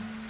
Mm-hmm.